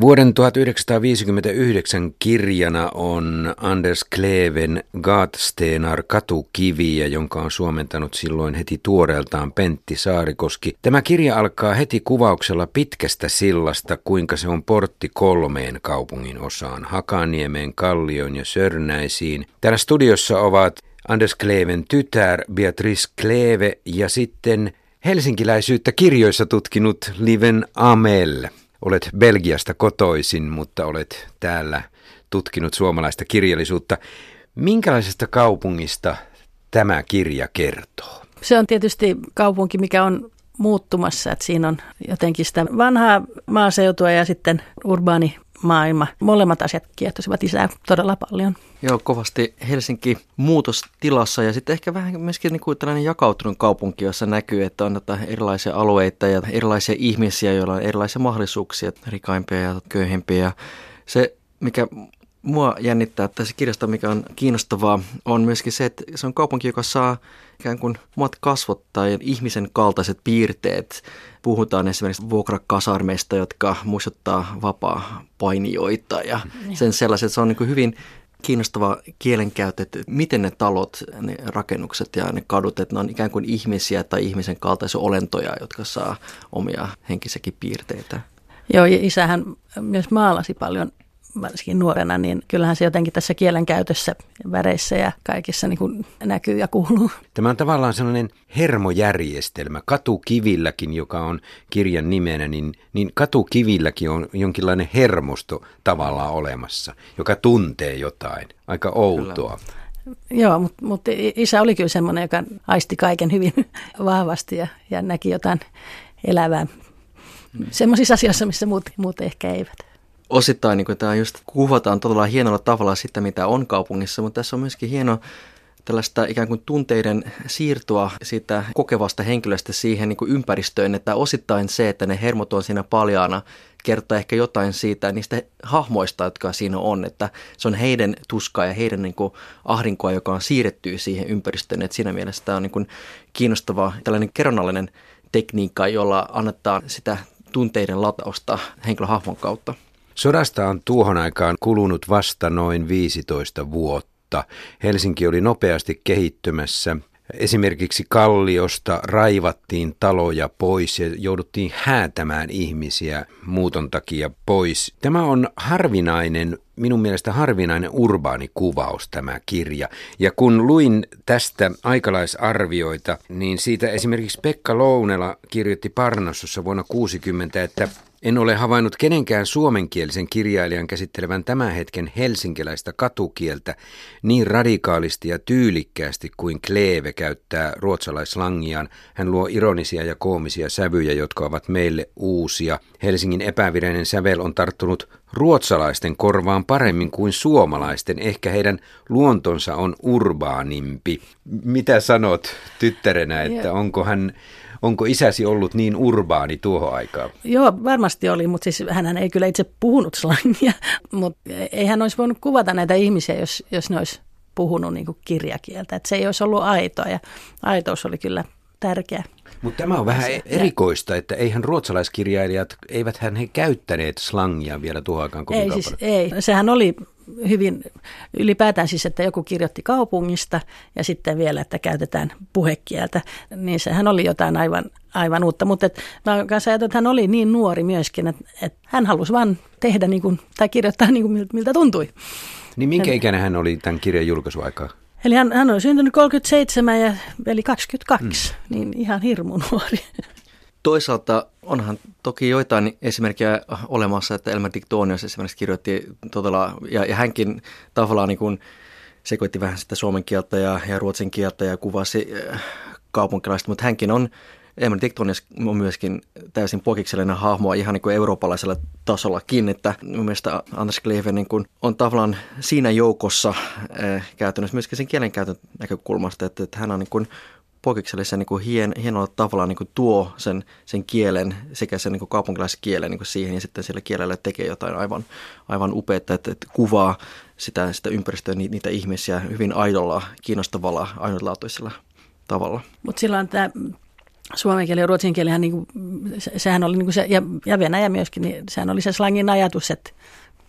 Vuoden 1959 kirjana on Anders Kleven Gatstenar katukiviä, jonka on suomentanut silloin heti tuoreeltaan Pentti Saarikoski. Tämä kirja alkaa heti kuvauksella pitkästä sillasta, kuinka se on portti kolmeen kaupungin osaan, Hakaniemeen, Kallioon ja Sörnäisiin. Täällä studiossa ovat Anders Kleven tytär Beatrice Kleve ja sitten helsinkiläisyyttä kirjoissa tutkinut Liven Amel. Olet Belgiasta kotoisin, mutta olet täällä tutkinut suomalaista kirjallisuutta. Minkälaisesta kaupungista tämä kirja kertoo? Se on tietysti kaupunki, mikä on muuttumassa, että siinä on jotenkin sitä vanhaa maaseutua ja sitten urbaani maailma. Molemmat asiat kiehtosivat isää todella paljon. Joo, kovasti Helsinki muutostilassa ja sitten ehkä vähän myöskin niin kuin tällainen jakautunut kaupunki, jossa näkyy, että on erilaisia alueita ja erilaisia ihmisiä, joilla on erilaisia mahdollisuuksia, rikaimpia ja köyhempiä. Se, mikä mua jännittää tässä kirjasta, mikä on kiinnostavaa, on myöskin se, että se on kaupunki, joka saa ikään kuin omat kasvot tai ihmisen kaltaiset piirteet. Puhutaan esimerkiksi vuokrakasarmeista, jotka muistuttaa vapaa-painijoita ja niin. sen sellaiset. Se on niin hyvin kiinnostava kielenkäyttö, että miten ne talot, ne rakennukset ja ne kadut, että ne on ikään kuin ihmisiä tai ihmisen kaltaisia olentoja, jotka saa omia henkisiäkin piirteitä. Joo, isähän myös maalasi paljon varsinkin nuorena, niin kyllähän se jotenkin tässä kielen käytössä, väreissä ja kaikissa niin kuin näkyy ja kuuluu. Tämä on tavallaan sellainen hermojärjestelmä. Katukivilläkin, joka on kirjan nimenä, niin, niin katukivilläkin on jonkinlainen hermosto tavallaan olemassa, joka tuntee jotain. Aika outoa. Kyllä. Joo, mutta, mutta isä oli kyllä semmoinen, joka aisti kaiken hyvin vahvasti ja, ja näki jotain elävää semmoisissa asioissa, missä muut, muut ehkä eivät osittain niin tämä just kuvataan todella hienolla tavalla sitä, mitä on kaupungissa, mutta tässä on myöskin hieno tällaista ikään kuin tunteiden siirtoa siitä kokevasta henkilöstä siihen niin kuin ympäristöön, että osittain se, että ne hermot on siinä paljaana, kertoo ehkä jotain siitä niistä hahmoista, jotka siinä on, että se on heidän tuskaa ja heidän niin kuin ahdinkoa, joka on siirretty siihen ympäristöön, että siinä mielessä tämä on niin kuin kiinnostava tällainen kerronnallinen tekniikka, jolla annetaan sitä tunteiden latausta henkilöhahmon kautta. Sodasta on tuohon aikaan kulunut vasta noin 15 vuotta. Helsinki oli nopeasti kehittymässä. Esimerkiksi Kalliosta raivattiin taloja pois ja jouduttiin häätämään ihmisiä muuton takia pois. Tämä on harvinainen, minun mielestä harvinainen urbaani kuvaus tämä kirja. Ja kun luin tästä aikalaisarvioita, niin siitä esimerkiksi Pekka Lounela kirjoitti Parnassossa vuonna 60, että en ole havainnut kenenkään suomenkielisen kirjailijan käsittelevän tämän hetken helsinkiläistä katukieltä niin radikaalisti ja tyylikkäästi kuin Kleve käyttää ruotsalaislangiaan. Hän luo ironisia ja koomisia sävyjä, jotka ovat meille uusia. Helsingin epävireinen sävel on tarttunut ruotsalaisten korvaan paremmin kuin suomalaisten. Ehkä heidän luontonsa on urbaanimpi. Mitä sanot tyttärenä, että onko hän Onko isäsi ollut niin urbaani tuohon aikaan? Joo, varmasti oli, mutta siis hän ei kyllä itse puhunut slangia, mutta ei hän olisi voinut kuvata näitä ihmisiä, jos, jos ne olisi puhunut niin kuin kirjakieltä. Että se ei olisi ollut aitoa ja aitous oli kyllä tärkeä. Mutta tämä on vähän erikoista, että eihän ruotsalaiskirjailijat, eivät hän he käyttäneet slangia vielä tuohon aikaan Ei siis, ei. Sehän oli hyvin ylipäätään siis, että joku kirjoitti kaupungista ja sitten vielä, että käytetään puhekieltä, niin sehän oli jotain aivan, aivan uutta. Mutta et, mä kanssa että hän oli niin nuori myöskin, että, että hän halusi vain tehdä niin kuin, tai kirjoittaa niin kuin miltä tuntui. Niin minkä ikäinen hän oli tämän kirjan julkaisuaikaa? Eli hän, hän on syntynyt 37 ja eli 22, mm. niin ihan hirmu nuori. Toisaalta onhan toki joitain esimerkkejä olemassa, että Elmer Dictonius esimerkiksi kirjoitti todella, ja, ja hänkin tavallaan niin kuin sekoitti vähän sitä suomen kieltä ja, ja ruotsin kieltä ja kuvasi äh, kaupunkilaista, mutta hänkin on Elmer Dictonius on myöskin täysin poikiksellinen hahmo ihan niin kuin eurooppalaisella tasollakin, että mun mielestä Anders Kleve niin kuin on tavallaan siinä joukossa äh, käytännössä myöskin sen kielenkäytön näkökulmasta, että, että hän on niin kuin poikiksellisen niin kuin hien, hienolla tavalla niin kuin tuo sen, sen kielen sekä sen niin kuin kaupunkilaiskielen niin kuin siihen ja sitten sillä kielellä tekee jotain aivan, aivan upeaa, että, että kuvaa sitä, sitä ympäristöä, niitä ihmisiä hyvin aidolla, kiinnostavalla, ainutlaatuisella tavalla. Mutta silloin tämä suomen kieli ja ruotsin kielihän, niin kuin, se, sehän oli niin kuin se, ja, ja Venäjä myöskin, niin sehän oli se slangin ajatus, että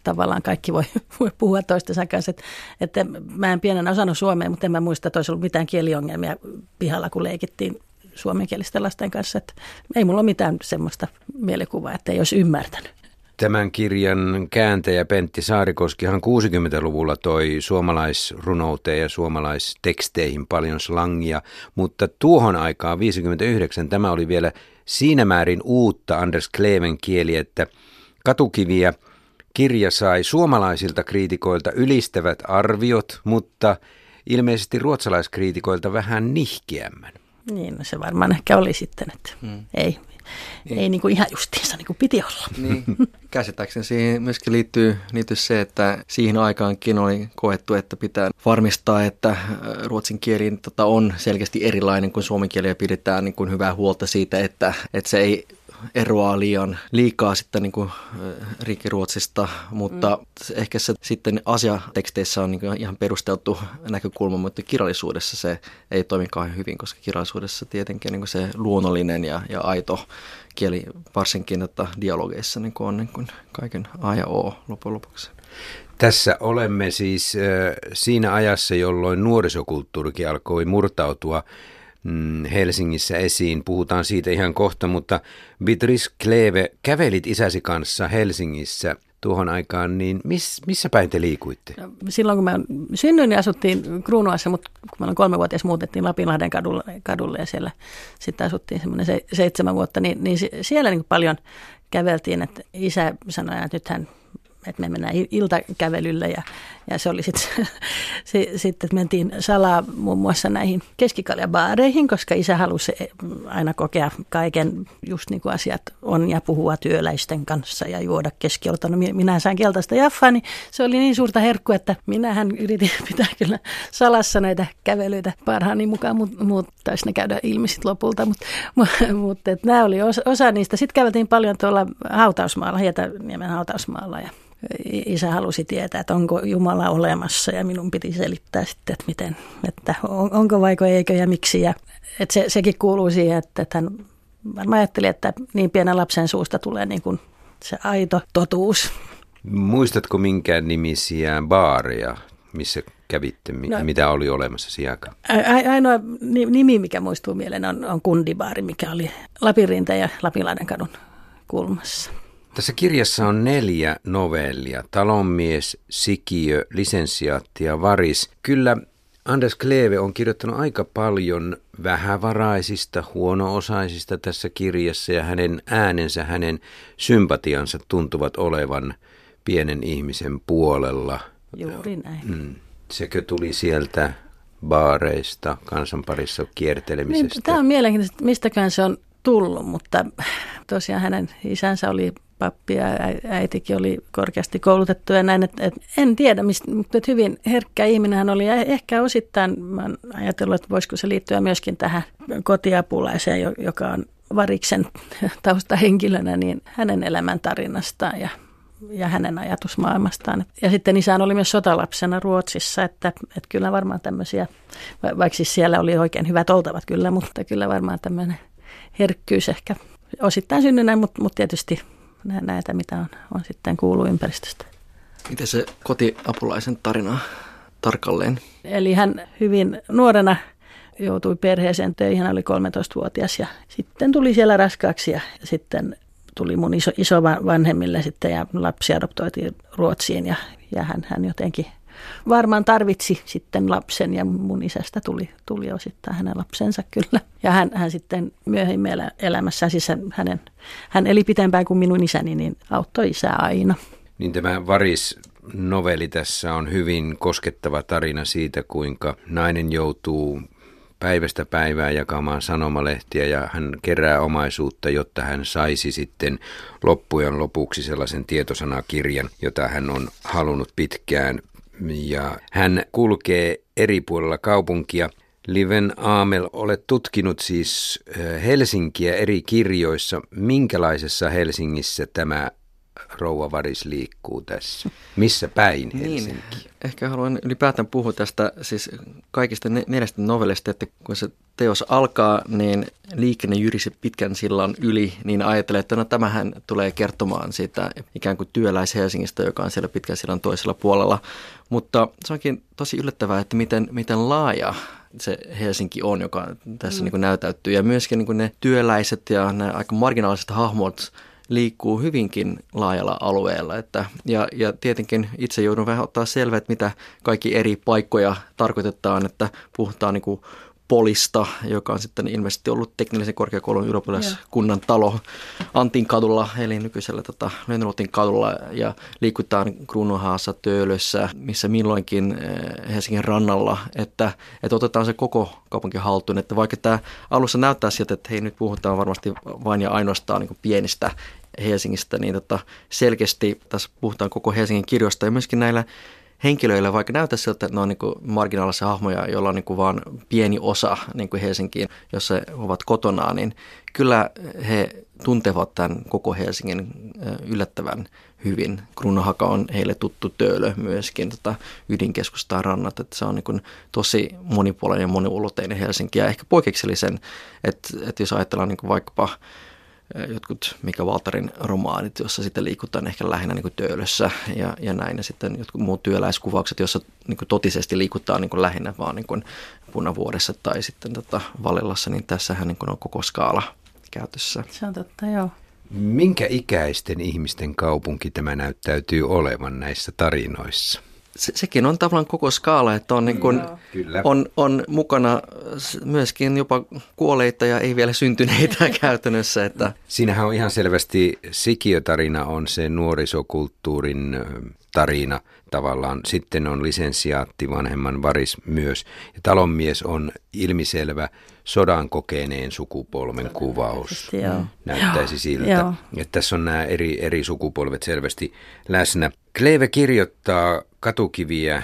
tavallaan kaikki voi, voi puhua toistensa kanssa. Että, että mä en pienen osannut suomea, mutta en mä muista, että olisi ollut mitään kieliongelmia pihalla, kun leikittiin suomenkielisten lasten kanssa. Että ei mulla ole mitään semmoista mielikuvaa, että ei olisi ymmärtänyt. Tämän kirjan kääntäjä Pentti Saarikoskihan 60-luvulla toi suomalaisrunouteen ja suomalaisteksteihin paljon slangia, mutta tuohon aikaan 59 tämä oli vielä siinä määrin uutta Anders Kleven kieli, että katukiviä kirja sai suomalaisilta kriitikoilta ylistävät arviot, mutta ilmeisesti ruotsalaiskriitikoilta vähän nihkeämmän. Niin, no se varmaan ehkä oli sitten, että hmm. ei, niin. ei niin kuin ihan justiinsa niin kuin piti olla. Niin. Käsittääkseni siihen myöskin liittyy, liittyy se, että siihen aikaankin oli koettu, että pitää varmistaa, että äh, ruotsin kieli tota, on selkeästi erilainen kuin suomen kieli ja pidetään niin kuin hyvää huolta siitä, että, että se ei eroaa liian liikaa sitten niin kuin riikkiruotsista, mutta mm. ehkä se sitten asiateksteissä on niin kuin ihan perusteltu näkökulma, mutta kirjallisuudessa se ei toimi kauhean hyvin, koska kirjallisuudessa tietenkin niin kuin se luonnollinen ja, ja aito kieli varsinkin että dialogeissa niin kuin on niin kuin kaiken A ja O loppujen lopuksi. Tässä olemme siis äh, siinä ajassa, jolloin nuorisokulttuurikin alkoi murtautua Helsingissä esiin. Puhutaan siitä ihan kohta, mutta Beatrice Kleve, kävelit isäsi kanssa Helsingissä tuohon aikaan, niin miss, missä päin te liikuitte? No, silloin kun mä synnyin, niin asuttiin Kruunuassa, mutta kun mä olin kolmevuotias, muutettiin Lapinlahden kadulle, kadulle ja siellä sitten asuttiin semmoinen se, seitsemän vuotta, niin, niin siellä niin paljon käveltiin, että isä sanoi, että nyt hän että me mennään iltakävelylle ja, ja se oli sitten, sitten, että mentiin salaa muun muassa näihin keskikaljabaareihin, koska isä halusi aina kokea kaiken just niin kuin asiat on ja puhua työläisten kanssa ja juoda keskiolta. No minä sain keltaista jaffaa, niin se oli niin suurta herkkua, että minähän yritin pitää kyllä salassa näitä kävelyitä parhaani mukaan, mutta mut, taisi ne käydä ilmi sitten lopulta, mutta mut, mut, nämä oli osa, osa niistä. Sitten käveltiin paljon tuolla hautausmaalla, Hietaniemen hautausmaalla ja isä halusi tietää, että onko Jumala olemassa ja minun piti selittää sitten, että, miten, että on, onko vaiko eikö ja miksi. Ja, että se, sekin kuuluu siihen, että, että hän varmaan ajatteli, että niin pienen lapsen suusta tulee niin kuin se aito totuus. Muistatko minkään nimisiä baareja, missä kävitte, no, mitä oli olemassa sijakaan? Ainoa nimi, mikä muistuu mieleen, on, on kundibaari, mikä oli Lapirinta ja Lapinlahden kadun kulmassa. Tässä kirjassa on neljä novellia. Talonmies, Sikiö, Lisensiaatti ja Varis. Kyllä Anders Kleve on kirjoittanut aika paljon vähävaraisista, huono-osaisista tässä kirjassa ja hänen äänensä, hänen sympatiansa tuntuvat olevan pienen ihmisen puolella. Juuri näin. Mm. Sekö tuli sieltä baareista, kansanparissa kiertelemisestä? Niin, tämä on mielenkiintoista, mistäkään se on tullut, mutta tosiaan hänen isänsä oli pappi ja äitikin oli korkeasti koulutettu ja näin, että, että en tiedä, mistä, mutta että hyvin herkkä ihminen hän oli ja ehkä osittain mä oon ajatellut, että voisiko se liittyä myöskin tähän kotiapulaiseen, joka on Variksen taustahenkilönä, niin hänen elämäntarinastaan ja ja hänen ajatusmaailmastaan. Ja sitten isän oli myös sotalapsena Ruotsissa, että, että kyllä varmaan tämmöisiä, vaikka siis siellä oli oikein hyvät oltavat kyllä, mutta kyllä varmaan tämmöinen herkkyys ehkä osittain synnynnä, mutta, mutta tietysti näitä, mitä on, on sitten kuuluu ympäristöstä. Miten se kotiapulaisen tarina tarkalleen? Eli hän hyvin nuorena joutui perheeseen töihin, hän oli 13-vuotias ja sitten tuli siellä raskaaksi ja sitten tuli mun iso, iso vanhemmille sitten ja lapsi adoptoitiin Ruotsiin ja, ja hän, hän jotenkin varmaan tarvitsi sitten lapsen ja mun isästä tuli, tuli osittain hänen lapsensa kyllä. Ja hän, hän sitten myöhemmin elämässä, siis hänen, hän eli pitempään kuin minun isäni, niin auttoi isää aina. Niin tämä Varis novelli tässä on hyvin koskettava tarina siitä, kuinka nainen joutuu päivästä päivää jakamaan sanomalehtiä ja hän kerää omaisuutta, jotta hän saisi sitten loppujen lopuksi sellaisen tietosanakirjan, jota hän on halunnut pitkään ja hän kulkee eri puolilla kaupunkia. Liven Aamel, olet tutkinut siis Helsinkiä eri kirjoissa. Minkälaisessa Helsingissä tämä rouva Varis liikkuu tässä? Missä päin niin. Helsinki? Niin, ehkä haluan ylipäätään puhua tästä siis kaikista neljästä novellista, että kun se teos alkaa, niin liikenne jyrisi pitkän sillan yli, niin ajattelee, että no tämähän tulee kertomaan siitä ikään kuin työläis Helsingistä, joka on siellä pitkän sillan toisella puolella. Mutta se onkin tosi yllättävää, että miten, miten laaja se Helsinki on, joka tässä mm. niin kuin näytäytyy. Ja myöskin niin kuin ne työläiset ja nämä aika marginaaliset hahmot liikkuu hyvinkin laajalla alueella. Että, ja, ja tietenkin itse joudun vähän ottaa selvää, että mitä kaikki eri paikkoja tarkoitetaan, että puhutaan niin kuin Polista, joka on sitten ilmeisesti ollut teknillisen korkeakoulun ylioppilaskunnan talo Antin kadulla, eli nykyisellä tota, Lennotin kadulla, ja liikutaan Kruunohaassa, Töölössä, missä milloinkin eh, Helsingin rannalla, että, että otetaan se koko kaupunki haltuun, että vaikka tämä alussa näyttää siltä, että hei nyt puhutaan varmasti vain ja ainoastaan niin pienistä Helsingistä, niin tota, selkeästi tässä puhutaan koko Helsingin kirjoista ja myöskin näillä henkilöillä, vaikka näyttää siltä, että ne on niin marginaalisia hahmoja, joilla on niin vain pieni osa niin kuin Helsinkiin, jossa he ovat kotonaan, niin kyllä he tuntevat tämän koko Helsingin yllättävän hyvin. Kruunohaka on heille tuttu töölö myöskin, tota ydinkeskustaa rannat, että se on niin tosi monipuolinen ja moniuloteinen Helsinki ja ehkä poikkeuksellisen, että, että jos ajatellaan niin vaikkapa jotkut Mika Valtarin romaanit, jossa sitten liikutaan ehkä lähinnä niin kuin töölössä ja, ja näin. Ja sitten jotkut muut työläiskuvaukset, jossa niin kuin totisesti liikutaan niin kuin lähinnä vaan niin kuin punavuodessa tai sitten tota Valillassa, niin tässähän niin kuin on koko skaala käytössä. Se on totta, joo. Minkä ikäisten ihmisten kaupunki tämä näyttäytyy olevan näissä tarinoissa? Se, sekin on tavallaan koko skaala, että on, niin kun, on, on mukana myöskin jopa kuoleita ja ei vielä syntyneitä käytännössä. Että. Siinähän on ihan selvästi Sikiötarina on se nuorisokulttuurin tarina tavallaan. Sitten on lisensiaatti vanhemman varis myös. Ja talonmies on ilmiselvä sodan kokeneen sukupolven kuvaus. Joo. Näyttäisi siltä. Joo. Että tässä on nämä eri, eri sukupolvet selvästi läsnä. Kleve kirjoittaa katukiviä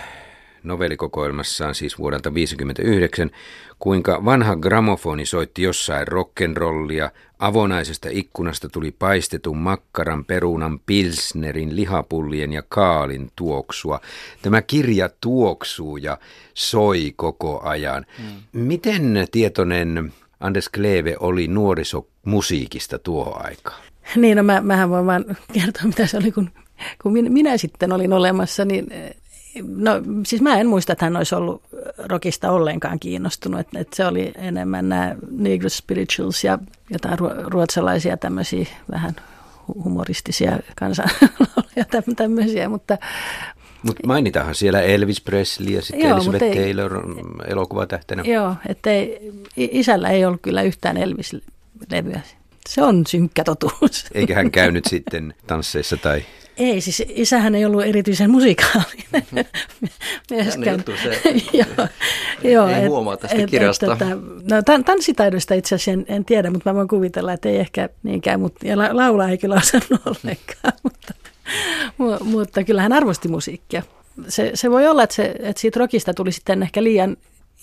novellikokoelmassaan siis vuodelta 1959, kuinka vanha gramofoni soitti jossain rock'n'rollia, avonaisesta ikkunasta tuli paistetun makkaran, perunan, pilsnerin, lihapullien ja kaalin tuoksua. Tämä kirja tuoksuu ja soi koko ajan. Mm. Miten tietoinen Anders Kleve oli nuorisomusiikista tuohon aikaan? Niin, no mä, mähän voin vaan kertoa, mitä se oli, kun, kun minä, minä sitten olin olemassa, niin No siis mä en muista, että hän olisi ollut rockista ollenkaan kiinnostunut. Että, että se oli enemmän nämä Negro Spirituals ja jotain ruotsalaisia tämmöisiä vähän humoristisia kansanlauluja tämmöisiä, mutta, mutta mainitahan siellä Elvis Presley ja sitten joo, Elizabeth ei, Taylor elokuvatähtenä. Joo, että ei, isällä ei ollut kyllä yhtään Elvis-levyä. Se on synkkä totuus. Eikä hän käynyt sitten tansseissa tai... Ei, siis isähän ei ollut erityisen musikaalinen myöskään. Se, joo, joo, ei et, huomaa tästä et, kirjasta. Et, että, no, tanssitaidosta itse asiassa en, en tiedä, mutta mä voin kuvitella, että ei ehkä niinkään, mutta, ja laulaa ei kyllä osannut ollenkaan, mutta, mutta kyllä hän arvosti musiikkia. Se, se voi olla, että, se, että siitä rockista tuli sitten ehkä liian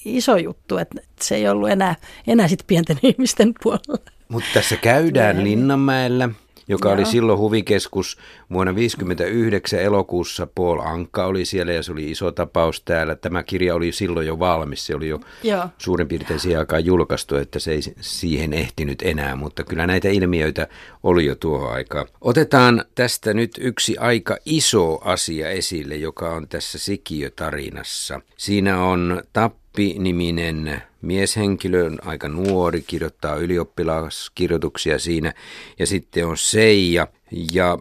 iso juttu, että se ei ollut enää, enää sitten pienten ihmisten puolella. Mutta tässä käydään Linnanmäellä joka Joo. oli silloin huvikeskus. Vuonna 1959 elokuussa Paul Ankka oli siellä ja se oli iso tapaus täällä. Tämä kirja oli silloin jo valmis, se oli jo Joo. suurin piirtein siihen aikaan julkaistu, että se ei siihen ehtinyt enää, mutta kyllä näitä ilmiöitä oli jo tuohon aikaan. Otetaan tästä nyt yksi aika iso asia esille, joka on tässä Sikiö-tarinassa. Siinä on tap Tappi-niminen mieshenkilö, aika nuori, kirjoittaa ylioppilaskirjoituksia siinä. Ja sitten on Seija, ja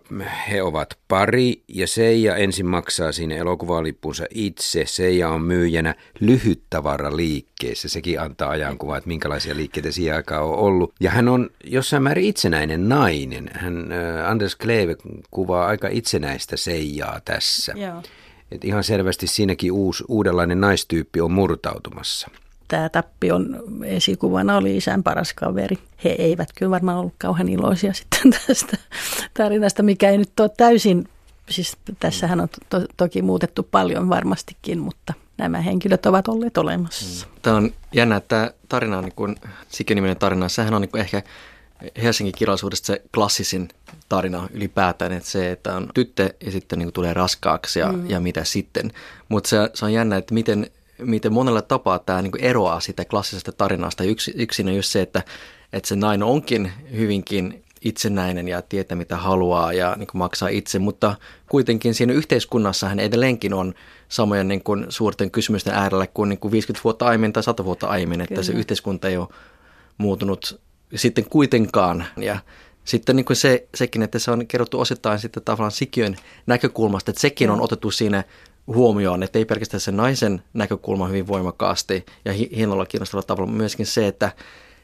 he ovat pari, ja Seija ensin maksaa siinä elokuvalippunsa itse. Seija on myyjänä liikkeessä. Sekin antaa ajankuva, että minkälaisia liikkeitä siihen aikaan on ollut. Ja hän on jossain määrin itsenäinen nainen. Hän, Anders Kleve kuvaa aika itsenäistä Seijaa tässä. Joo. Et ihan selvästi siinäkin uusi, uudenlainen naistyyppi on murtautumassa. Tämä Tappion esikuvana oli isän paras kaveri. He eivät kyllä varmaan ollut kauhean iloisia sitten tästä tarinasta, mikä ei nyt ole täysin, siis tässähän on to, toki muutettu paljon varmastikin, mutta nämä henkilöt ovat olleet olemassa. Tämä on jännä, että tarina on niin kuin, tarina, sehän on niin kuin ehkä Helsingin kirjallisuudesta se klassisin tarina ylipäätään, että se, että on tyttö ja sitten niin tulee raskaaksi ja, mm. ja mitä sitten. Mutta se, se on jännä, että miten, miten monella tapaa tämä niin eroaa sitä klassisesta tarinasta. Yksi, yksin on just se, että, että se nainen onkin hyvinkin itsenäinen ja tietää mitä haluaa ja niin maksaa itse, mutta kuitenkin siinä yhteiskunnassa hän edelleenkin on samojen niin kuin suurten kysymysten äärellä kuin, niin kuin 50 vuotta aiemmin tai 100 vuotta aiemmin, että Kyllä. se yhteiskunta ei ole muuttunut sitten kuitenkaan. Ja sitten niin kuin se, sekin, että se on kerrottu osittain sitten tavallaan sikiön näkökulmasta, että sekin on otettu siinä huomioon, että ei pelkästään se naisen näkökulma hyvin voimakkaasti ja hienolla kiinnostavalla tavalla, myöskin se, että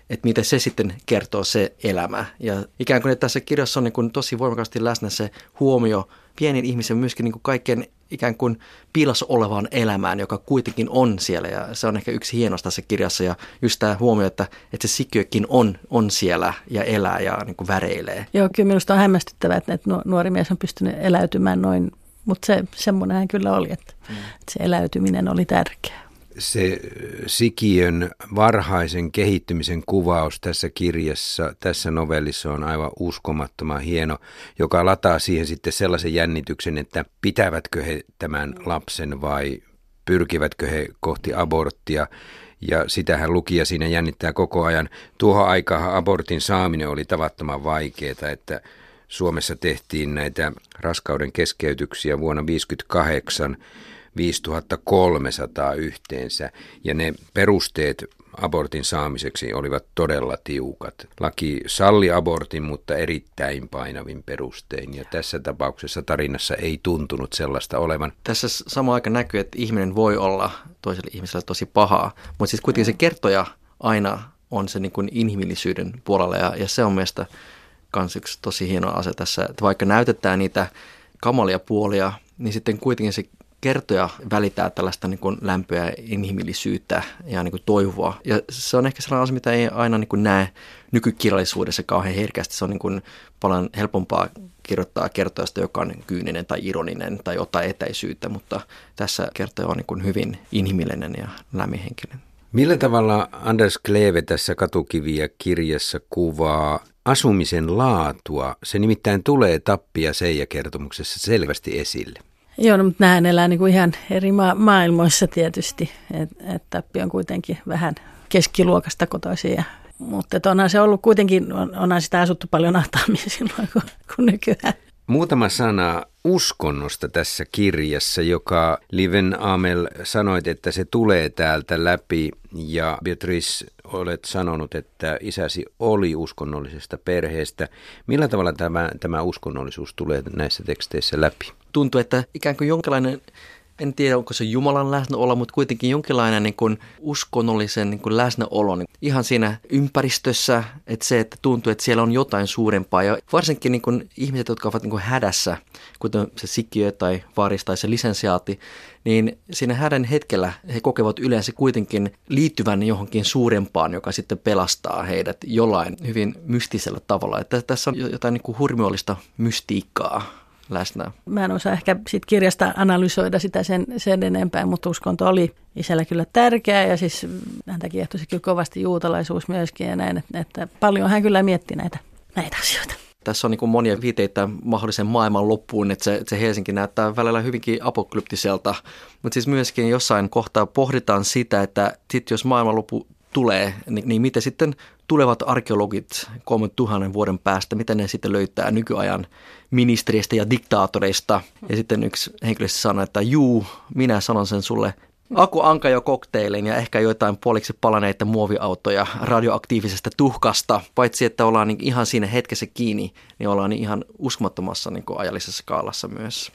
että miten se sitten kertoo se elämä. Ja ikään kuin että tässä kirjassa on niin kuin tosi voimakkaasti läsnä se huomio pienin ihmisen myöskin niin kuin kaiken ikään kuin piilossa olevaan elämään, joka kuitenkin on siellä. Ja se on ehkä yksi hienosta tässä kirjassa. Ja just tämä huomio, että, että se sikiökin on, on siellä ja elää ja niin kuin väreilee. Joo, kyllä minusta on hämmästyttävää, että nuori mies on pystynyt eläytymään noin. Mutta se, semmoinenhän kyllä oli, että, mm. että se eläytyminen oli tärkeää se sikiön varhaisen kehittymisen kuvaus tässä kirjassa, tässä novellissa on aivan uskomattoman hieno, joka lataa siihen sitten sellaisen jännityksen, että pitävätkö he tämän lapsen vai pyrkivätkö he kohti aborttia. Ja sitähän lukija siinä jännittää koko ajan. Tuohon aikaan abortin saaminen oli tavattoman vaikeaa, että Suomessa tehtiin näitä raskauden keskeytyksiä vuonna 1958 5300 yhteensä ja ne perusteet abortin saamiseksi olivat todella tiukat. Laki salli abortin, mutta erittäin painavin perustein ja tässä tapauksessa tarinassa ei tuntunut sellaista olevan. Tässä sama aika näkyy, että ihminen voi olla toiselle ihmiselle tosi pahaa, mutta siis kuitenkin se kertoja aina on se niin kuin inhimillisyyden puolella ja, ja se on mielestä myös yksi tosi hieno asia tässä, että vaikka näytetään niitä kamalia puolia, niin sitten kuitenkin se kertoja välitää tällaista niin kuin lämpöä, inhimillisyyttä ja niin kuin toivoa. Ja se on ehkä sellainen asia, mitä ei aina niin kuin näe nykykirjallisuudessa kauhean herkästi. Se on niin kuin paljon helpompaa kirjoittaa kertojasta, joka on kyyninen tai ironinen tai ottaa etäisyyttä, mutta tässä kertoja on niin kuin hyvin inhimillinen ja lämminhenkinen. Millä tavalla Anders Kleve tässä katukiviä kirjassa kuvaa asumisen laatua? Se nimittäin tulee tappia Seija-kertomuksessa selvästi esille. Joo, no, mutta nämähän elää niin kuin ihan eri ma- maailmoissa tietysti, että et Tappi on kuitenkin vähän keskiluokasta kotoisin. mutta onhan se ollut kuitenkin, on, onhan sitä asuttu paljon ahtaammin silloin kuin, kuin nykyään. Muutama sana uskonnosta tässä kirjassa, joka Liven Amel sanoit, että se tulee täältä läpi ja Beatrice olet sanonut, että isäsi oli uskonnollisesta perheestä. Millä tavalla tämä, tämä uskonnollisuus tulee näissä teksteissä läpi? tuntuu, että ikään kuin jonkinlainen en tiedä onko se Jumalan läsnäolo, mutta kuitenkin jonkinlainen niin kuin uskonnollisen niin kuin läsnäolo niin ihan siinä ympäristössä, että se, että tuntuu, että siellä on jotain suurempaa. Ja varsinkin niin kuin ihmiset, jotka ovat niin kuin hädässä, kuten se sikiö tai varis tai se lisensiaati, niin siinä hädän hetkellä he kokevat yleensä kuitenkin liittyvän johonkin suurempaan, joka sitten pelastaa heidät jollain hyvin mystisellä tavalla. Että tässä on jotain niin kuin hurmiollista mystiikkaa läsnä. Mä en osaa ehkä sit kirjasta analysoida sitä sen, sen enempää, mutta uskonto oli isällä kyllä tärkeä ja siis häntä kiehtosi kyllä kovasti juutalaisuus myöskin ja näin, että, että paljon hän kyllä mietti näitä, näitä asioita. Tässä on niin monia viiteitä mahdollisen maailman loppuun, että se, se Helsinki näyttää välillä hyvinkin apokalyptiselta, mutta siis myöskin jossain kohtaa pohditaan sitä, että sit jos maailmanloppu tulee, niin, niin miten sitten tulevat arkeologit 3000 vuoden päästä, miten ne sitten löytää nykyajan ministeriistä ja diktaatoreista. Ja sitten yksi henkilö sanoi, että juu, minä sanon sen sulle Aku Anka jo kokteilin ja ehkä joitain puoliksi palaneita muoviautoja radioaktiivisesta tuhkasta. Paitsi että ollaan niin ihan siinä hetkessä kiinni, niin ollaan niin ihan uskomattomassa niin ajallisessa skaalassa myös.